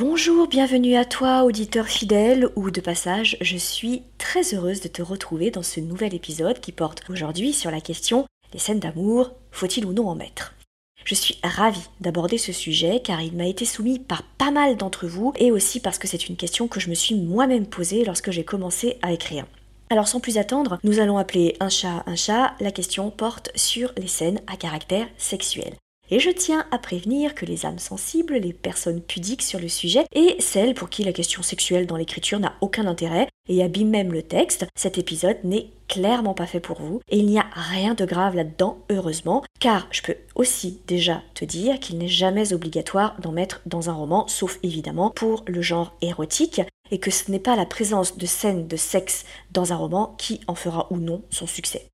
Bonjour, bienvenue à toi, auditeur fidèle ou de passage. Je suis très heureuse de te retrouver dans ce nouvel épisode qui porte aujourd'hui sur la question les scènes d'amour, faut-il ou non en mettre? Je suis ravie d'aborder ce sujet car il m'a été soumis par pas mal d'entre vous et aussi parce que c'est une question que je me suis moi-même posée lorsque j'ai commencé à écrire. Alors sans plus attendre, nous allons appeler un chat un chat, la question porte sur les scènes à caractère sexuel. Et je tiens à prévenir que les âmes sensibles, les personnes pudiques sur le sujet et celles pour qui la question sexuelle dans l'écriture n'a aucun intérêt et abîme même le texte, cet épisode n'est clairement pas fait pour vous et il n'y a rien de grave là-dedans, heureusement, car je peux aussi déjà te dire qu'il n'est jamais obligatoire d'en mettre dans un roman, sauf évidemment pour le genre érotique, et que ce n'est pas la présence de scènes de sexe dans un roman qui en fera ou non son succès.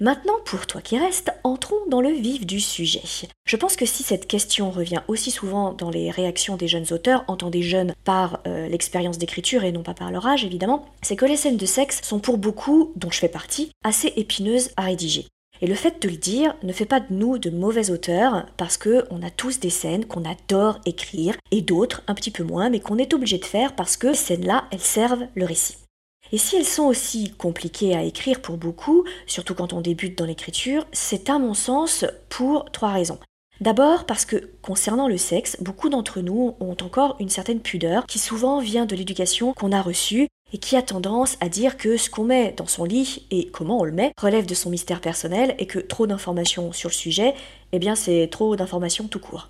Maintenant, pour toi qui restes, entrons dans le vif du sujet. Je pense que si cette question revient aussi souvent dans les réactions des jeunes auteurs, entendez jeunes par euh, l'expérience d'écriture et non pas par leur âge évidemment, c'est que les scènes de sexe sont pour beaucoup, dont je fais partie, assez épineuses à rédiger. Et le fait de le dire ne fait pas de nous de mauvais auteurs parce que on a tous des scènes qu'on adore écrire et d'autres un petit peu moins mais qu'on est obligé de faire parce que ces scènes-là, elles servent le récit. Et si elles sont aussi compliquées à écrire pour beaucoup, surtout quand on débute dans l'écriture, c'est à mon sens pour trois raisons. D'abord parce que concernant le sexe, beaucoup d'entre nous ont encore une certaine pudeur qui souvent vient de l'éducation qu'on a reçue et qui a tendance à dire que ce qu'on met dans son lit et comment on le met relève de son mystère personnel et que trop d'informations sur le sujet, eh bien c'est trop d'informations tout court.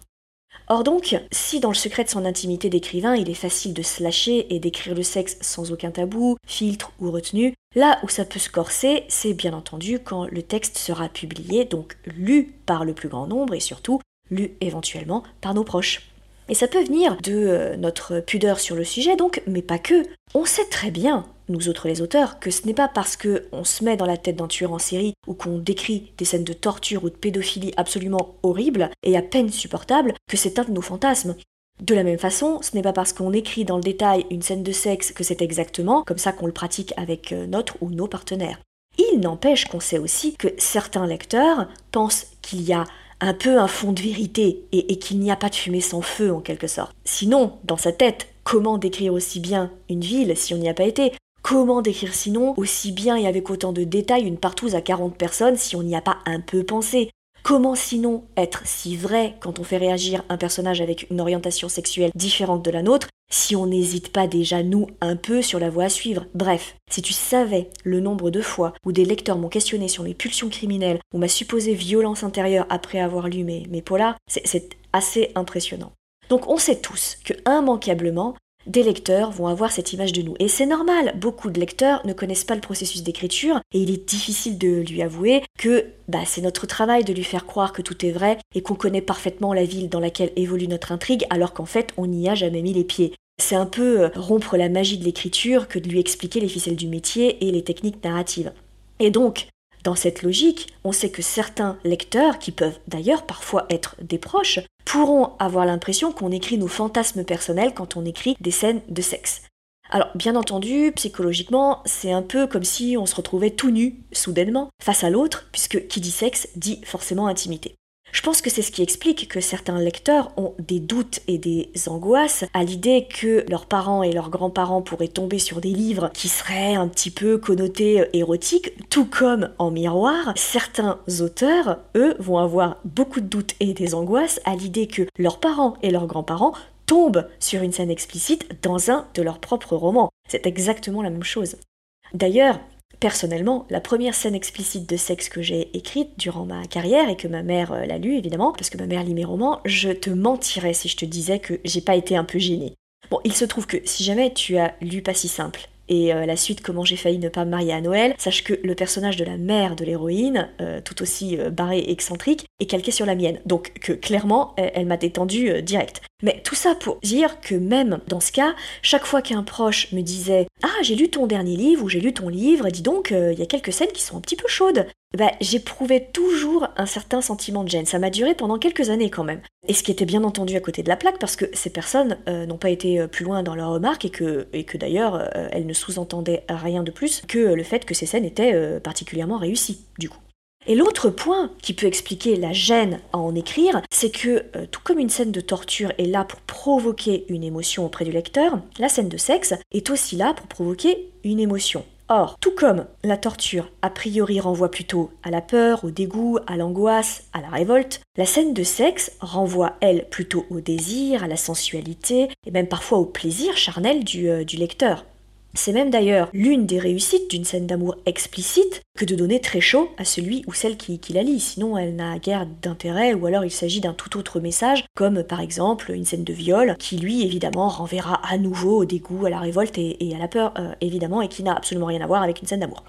Or donc, si dans le secret de son intimité d'écrivain, il est facile de se lâcher et d'écrire le sexe sans aucun tabou, filtre ou retenue, là où ça peut se corser, c'est bien entendu quand le texte sera publié, donc lu par le plus grand nombre et surtout lu éventuellement par nos proches. Et ça peut venir de euh, notre pudeur sur le sujet donc, mais pas que. On sait très bien nous autres les auteurs, que ce n'est pas parce que on se met dans la tête d'un tueur en série ou qu'on décrit des scènes de torture ou de pédophilie absolument horribles et à peine supportables que c'est un de nos fantasmes. De la même façon, ce n'est pas parce qu'on écrit dans le détail une scène de sexe que c'est exactement comme ça qu'on le pratique avec euh, notre ou nos partenaires. Il n'empêche qu'on sait aussi que certains lecteurs pensent qu'il y a un peu un fond de vérité et, et qu'il n'y a pas de fumée sans feu en quelque sorte. Sinon, dans sa tête, comment décrire aussi bien une ville si on n'y a pas été? Comment décrire sinon aussi bien et avec autant de détails une partouze à 40 personnes si on n'y a pas un peu pensé? Comment sinon être si vrai quand on fait réagir un personnage avec une orientation sexuelle différente de la nôtre si on n'hésite pas déjà nous un peu sur la voie à suivre? Bref, si tu savais le nombre de fois où des lecteurs m'ont questionné sur mes pulsions criminelles ou ma supposée violence intérieure après avoir lu mes, mes polars, c'est assez impressionnant. Donc on sait tous que immanquablement, des lecteurs vont avoir cette image de nous. Et c'est normal, beaucoup de lecteurs ne connaissent pas le processus d'écriture et il est difficile de lui avouer que bah, c'est notre travail de lui faire croire que tout est vrai et qu'on connaît parfaitement la ville dans laquelle évolue notre intrigue alors qu'en fait on n'y a jamais mis les pieds. C'est un peu euh, rompre la magie de l'écriture que de lui expliquer les ficelles du métier et les techniques narratives. Et donc, dans cette logique, on sait que certains lecteurs, qui peuvent d'ailleurs parfois être des proches, pourront avoir l'impression qu'on écrit nos fantasmes personnels quand on écrit des scènes de sexe. Alors, bien entendu, psychologiquement, c'est un peu comme si on se retrouvait tout nu, soudainement, face à l'autre, puisque qui dit sexe dit forcément intimité. Je pense que c'est ce qui explique que certains lecteurs ont des doutes et des angoisses à l'idée que leurs parents et leurs grands-parents pourraient tomber sur des livres qui seraient un petit peu connotés euh, érotiques, tout comme en miroir, certains auteurs, eux, vont avoir beaucoup de doutes et des angoisses à l'idée que leurs parents et leurs grands-parents tombent sur une scène explicite dans un de leurs propres romans. C'est exactement la même chose. D'ailleurs, Personnellement, la première scène explicite de sexe que j'ai écrite durant ma carrière et que ma mère euh, l'a lu évidemment, parce que ma mère lit mes romans, je te mentirais si je te disais que j'ai pas été un peu gênée. Bon, il se trouve que si jamais tu as lu Pas si simple et euh, la suite Comment j'ai failli ne pas me marier à Noël, sache que le personnage de la mère de l'héroïne, euh, tout aussi barré et excentrique, est calqué sur la mienne. Donc que clairement, elle, m'a détendu direct. Mais tout ça pour dire que même dans ce cas, chaque fois qu'un proche me disait Ah, j'ai lu ton dernier livre ou j'ai lu ton livre, dis donc, il y a quelques scènes qui sont un petit peu chaudes. Bah, j'éprouvais toujours un certain sentiment de gêne. Ça m'a duré pendant quelques années quand même. Et ce qui était bien entendu à côté de la plaque, parce que ces personnes n'ont pas été plus loin dans leurs remarques et que, d'ailleurs, elles ne sous-entendait rien de plus que le fait que ces scènes étaient euh, particulièrement réussies, du coup. Et l'autre point qui peut expliquer la gêne à en écrire, c'est que, euh, tout comme une scène de torture est là pour provoquer une émotion auprès du lecteur, la scène de sexe est aussi là pour provoquer une émotion. Or, tout comme la torture a priori renvoie plutôt à la peur, au dégoût, à l'angoisse, à la révolte, la scène de sexe renvoie, elle, plutôt au désir, à la sensualité, et même parfois au plaisir charnel du, euh, du lecteur. C'est même d'ailleurs l'une des réussites d'une scène d'amour explicite que de donner très chaud à celui ou celle qui, la lit, sinon elle n'a guère d'intérêt ou alors il s'agit d'un tout autre message, comme par exemple une scène de viol qui lui évidemment renverra à nouveau au dégoût, à la révolte et, à la peur euh, évidemment et qui n'a absolument rien à voir avec une scène d'amour.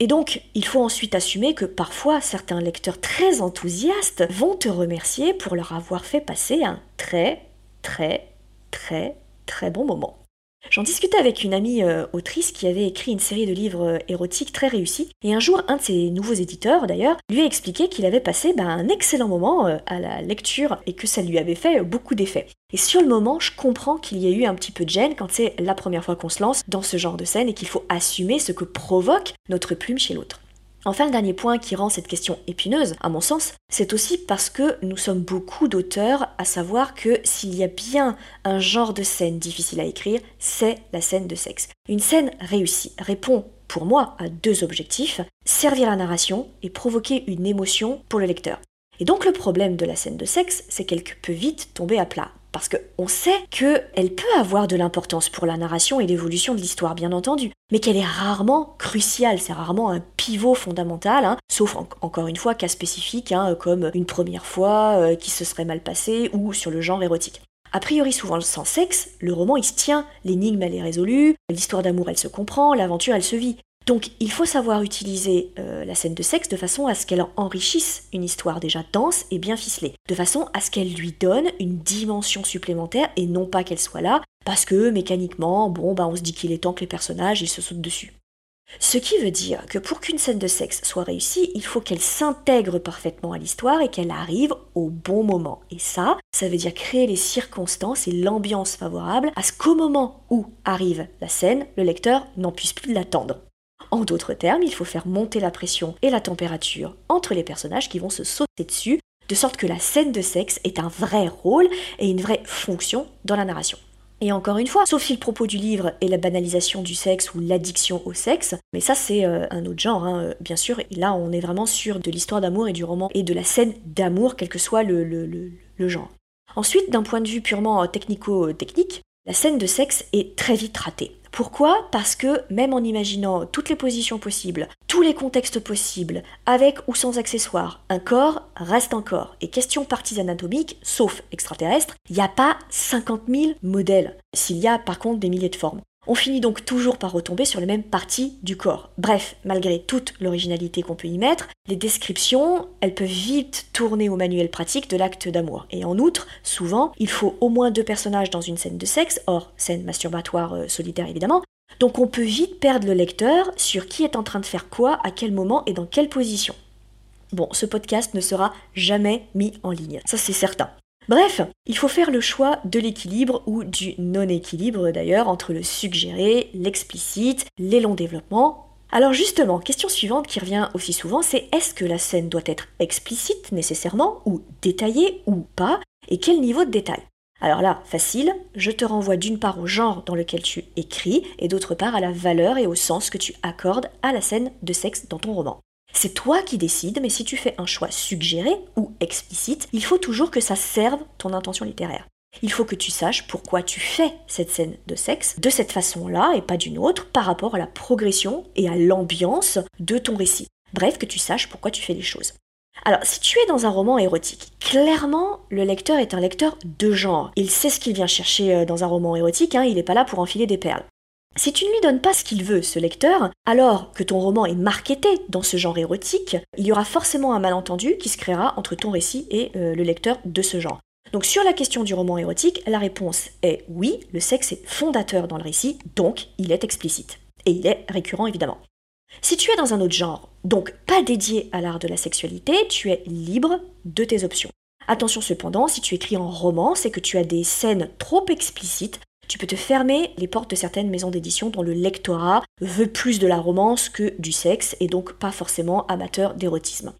Et donc, il faut ensuite assumer que parfois certains lecteurs très enthousiastes vont te remercier pour leur avoir fait passer un très, très, très, très bon moment. J'en discutais avec une amie euh, autrice qui avait écrit une série de livres euh, érotiques très réussis, et un jour, un de ses nouveaux éditeurs, d'ailleurs, lui a expliqué qu'il avait passé bah, un excellent moment euh, à la lecture et que ça lui avait fait beaucoup d'effet. Et sur le moment, je comprends qu'il y ait eu un petit peu de gêne quand c'est la première fois qu'on se lance dans ce genre de scène et qu'il faut assumer ce que provoque notre plume chez l'autre. Enfin, le dernier point qui rend cette question épineuse, à mon sens, c'est aussi parce que nous sommes beaucoup d'auteurs à savoir que s'il y a bien un genre de scène difficile à écrire, c'est la scène de sexe. Une scène réussie répond pour moi à deux objectifs, servir la narration et provoquer une émotion pour le lecteur. Et donc le problème de la scène de sexe, c'est qu'elle peut vite tomber à plat parce qu'on sait qu'elle peut avoir de l'importance pour la narration et l'évolution de l'histoire, bien entendu, mais qu'elle est rarement cruciale, c'est rarement un pivot fondamental, hein, sauf encore une fois cas spécifique, hein, comme une première fois euh, qui se serait mal passé ou sur le genre érotique. A priori, souvent sans sexe, le roman il se tient, l'énigme elle est résolue, l'histoire d'amour elle se comprend, l'aventure elle se vit. Donc il faut savoir utiliser euh, la scène de sexe de façon à ce qu'elle enrichisse une histoire déjà dense et bien ficelée, de façon à ce qu'elle lui donne une dimension supplémentaire et non pas qu'elle soit là parce que mécaniquement, bon bah on se dit qu'il est temps que les personnages ils se sautent dessus. Ce qui veut dire que pour qu'une scène de sexe soit réussie, il faut qu'elle s'intègre parfaitement à l'histoire et qu'elle arrive au bon moment. Et ça, ça veut dire créer les circonstances et l'ambiance favorable à ce qu'au moment où arrive la scène, le lecteur n'en puisse plus l'attendre. En d'autres termes, il faut faire monter la pression et la température entre les personnages qui vont se sauter dessus, de sorte que la scène de sexe est un vrai rôle et une vraie fonction dans la narration. Et encore une fois, sauf si le propos du livre est la banalisation du sexe ou l'addiction au sexe, mais ça c'est euh, un autre genre, hein, euh, bien sûr, là on est vraiment sur de l'histoire d'amour et du roman et de la scène d'amour, quel que soit le, le genre. Ensuite, d'un point de vue purement euh, technico-technique, la scène de sexe est très vite ratée. Pourquoi? Parce que même en imaginant toutes les positions possibles, tous les contextes possibles, avec ou sans accessoires, un corps reste un corps. Et question parties anatomiques, sauf extraterrestres, il n'y a pas 50 000 modèles, s'il y a par contre des milliers de formes. On finit donc toujours par retomber sur les mêmes parties du corps. Bref, malgré toute l'originalité qu'on peut y mettre, les descriptions, elles peuvent vite tourner au manuel pratique de l'acte d'amour. Et en outre, souvent, il faut au moins deux personnages dans une scène de sexe, hors scène masturbatoire euh, solitaire évidemment, donc on peut vite perdre le lecteur sur qui est en train de faire quoi, à quel moment et dans quelle position. Bon, ce podcast ne sera jamais mis en ligne, ça c'est certain. Bref, il faut faire le choix de l'équilibre ou du non-équilibre d'ailleurs entre le suggéré, l'explicite, les longs développements. Alors justement, question suivante qui revient aussi souvent, c'est est-ce que la scène doit être explicite nécessairement ou détaillée ou pas et quel niveau de détail? Alors là, facile, je te renvoie d'une part au genre dans lequel tu écris et d'autre part à la valeur et au sens que tu accordes à la scène de sexe dans ton roman. C'est toi qui décides, mais si tu fais un choix suggéré ou explicite, il faut toujours que ça serve ton intention littéraire. Il faut que tu saches pourquoi tu fais cette scène de sexe de cette façon-là et pas d'une autre par rapport à la progression et à l'ambiance de ton récit. Bref, que tu saches pourquoi tu fais les choses. Alors, si tu es dans un roman érotique, clairement, le lecteur est un lecteur de genre. Il sait ce qu'il vient chercher euh, dans un roman érotique, hein, il n'est pas là pour enfiler des perles. Si tu ne lui donnes pas ce qu'il veut, ce lecteur, alors que ton roman est marketé dans ce genre érotique, il y aura forcément un malentendu qui se créera entre ton récit et euh, le lecteur de ce genre. Donc sur la question du roman érotique, la réponse est oui, le sexe est fondateur dans le récit, donc il est explicite. Et il est récurrent évidemment. Si tu es dans un autre genre, donc pas dédié à l'art de la sexualité, tu es libre de tes options. Attention cependant, si tu écris en romance et que tu as des scènes trop explicites, tu peux te fermer les portes de certaines maisons d'édition dont le lectorat veut plus de la romance que du sexe et donc pas forcément amateur d'érotisme.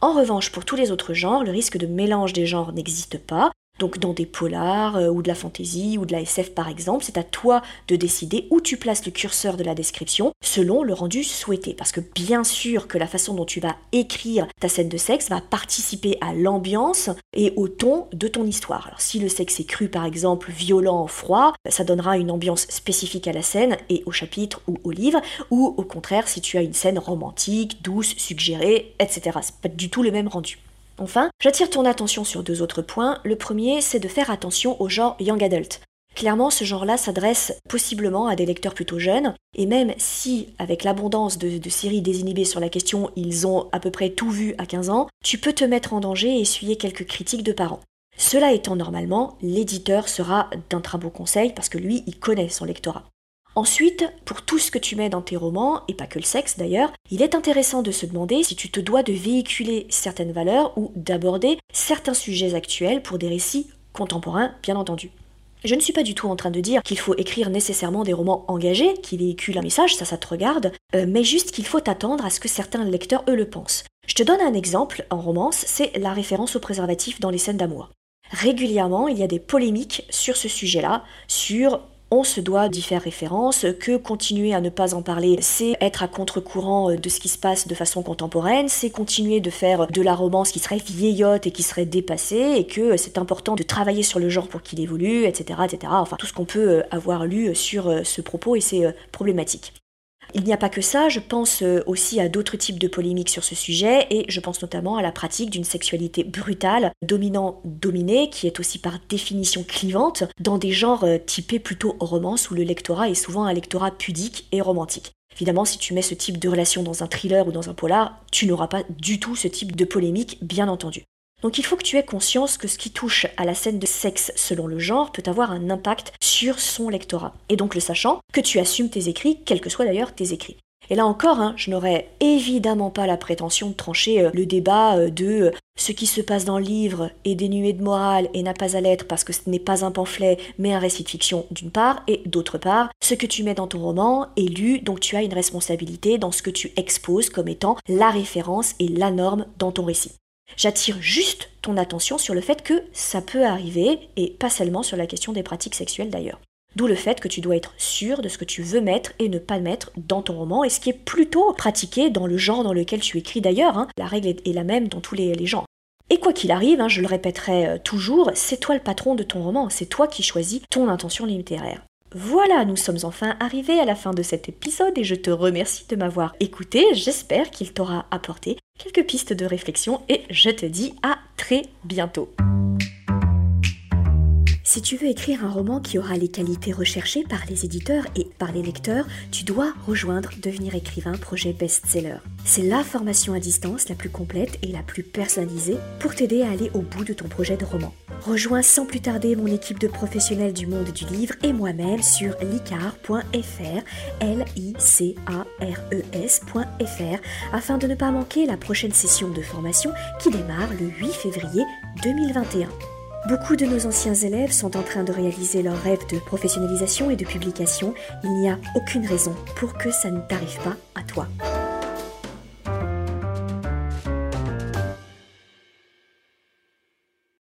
En revanche, pour tous les autres genres, le risque de mélange des genres n'existe pas, donc dans des polars euh, ou de la fantaisie ou de la SF par exemple, c'est à toi de décider où tu places le curseur de la description selon le rendu souhaité. Parce que bien sûr que la façon dont tu vas écrire ta scène de sexe va participer à l'ambiance et au ton de ton histoire. Alors si le sexe est cru par exemple, violent, froid, ça donnera une ambiance spécifique à la scène et au chapitre ou au livre, ou au contraire si tu as une scène romantique, douce, suggérée, etc. C'est pas du tout le même rendu. Enfin, j'attire ton attention sur deux autres points. Le premier, c'est de faire attention au genre young adult. Clairement, ce genre-là s'adresse possiblement à des lecteurs plutôt jeunes, et même si, avec l'abondance de, séries désinhibées sur la question, ils ont à peu près tout vu à 15 ans, tu peux te mettre en danger et essuyer quelques critiques de parents. Cela étant normalement, l'éditeur sera d'un très beau conseil parce que lui, il connaît son lectorat. Ensuite, pour tout ce que tu mets dans tes romans, et pas que le sexe d'ailleurs, il est intéressant de se demander si tu te dois de véhiculer certaines valeurs ou d'aborder certains sujets actuels pour des récits contemporains, bien entendu. Je ne suis pas du tout en train de dire qu'il faut écrire nécessairement des romans engagés qui véhiculent un message, ça ça te regarde, euh, mais juste qu'il faut attendre à ce que certains lecteurs eux le pensent. Je te donne un exemple en romance, c'est la référence au préservatif dans les scènes d'amour. Régulièrement, il y a des polémiques sur ce sujet-là, sur on se doit d'y faire référence, que continuer à ne pas en parler, c'est être à contre-courant de ce qui se passe de façon contemporaine, c'est continuer de faire de la romance qui serait vieillotte et qui serait dépassée, et que c'est important de travailler sur le genre pour qu'il évolue, etc., etc. Enfin, tout ce qu'on peut avoir lu sur ce propos et ces problématiques. Il n'y a pas que ça, je pense euh, aussi à d'autres types de polémiques sur ce sujet, et je pense notamment à la pratique d'une sexualité brutale, dominant-dominé, qui est aussi par définition clivante, dans des genres euh, typés plutôt romance, où le lectorat est souvent un lectorat pudique et romantique. Évidemment, si tu mets ce type de relation dans un thriller ou dans un polar, tu n'auras pas du tout ce type de polémique, bien entendu. Donc il faut que tu aies conscience que ce qui touche à la scène de sexe selon le genre peut avoir un impact sur son lectorat. Et donc le sachant, que tu assumes tes écrits, quels que soient d'ailleurs tes écrits. Et là encore, hein, je n'aurais évidemment pas la prétention de trancher euh, le débat euh, de euh, ce qui se passe dans le livre est dénué de morale et n'a pas à l'être parce que ce n'est pas un pamphlet mais un récit de fiction d'une part, et d'autre part, ce que tu mets dans ton roman est lu, donc tu as une responsabilité dans ce que tu exposes comme étant la référence et la norme dans ton récit. J'attire juste ton attention sur le fait que ça peut arriver, et pas seulement sur la question des pratiques sexuelles d'ailleurs. D'où le fait que tu dois être sûr de ce que tu veux mettre et ne pas mettre dans ton roman, et ce qui est plutôt pratiqué dans le genre dans lequel tu écris d'ailleurs. Hein. La règle est la même dans tous les, genres. Et quoi qu'il arrive, hein, je le répéterai euh, toujours, c'est toi le patron de ton roman, c'est toi qui choisis ton intention littéraire. Voilà, nous sommes enfin arrivés à la fin de cet épisode et je te remercie de m'avoir écouté. J'espère qu'il t'aura apporté quelques pistes de réflexion et je te dis à très bientôt. Si tu veux écrire un roman qui aura les qualités recherchées par les éditeurs et par les lecteurs, tu dois rejoindre Devenir écrivain projet best-seller. C'est la formation à distance la plus complète et la plus personnalisée pour t'aider à aller au bout de ton projet de roman. Rejoins sans plus tarder mon équipe de professionnels du monde du livre et moi-même sur licar.fr, l i c a r e s.fr afin de ne pas manquer la prochaine session de formation qui démarre le 8 février 2021. Beaucoup de nos anciens élèves sont en train de réaliser leur rêve de professionnalisation et de publication. Il n'y a aucune raison pour que ça ne t'arrive pas à toi.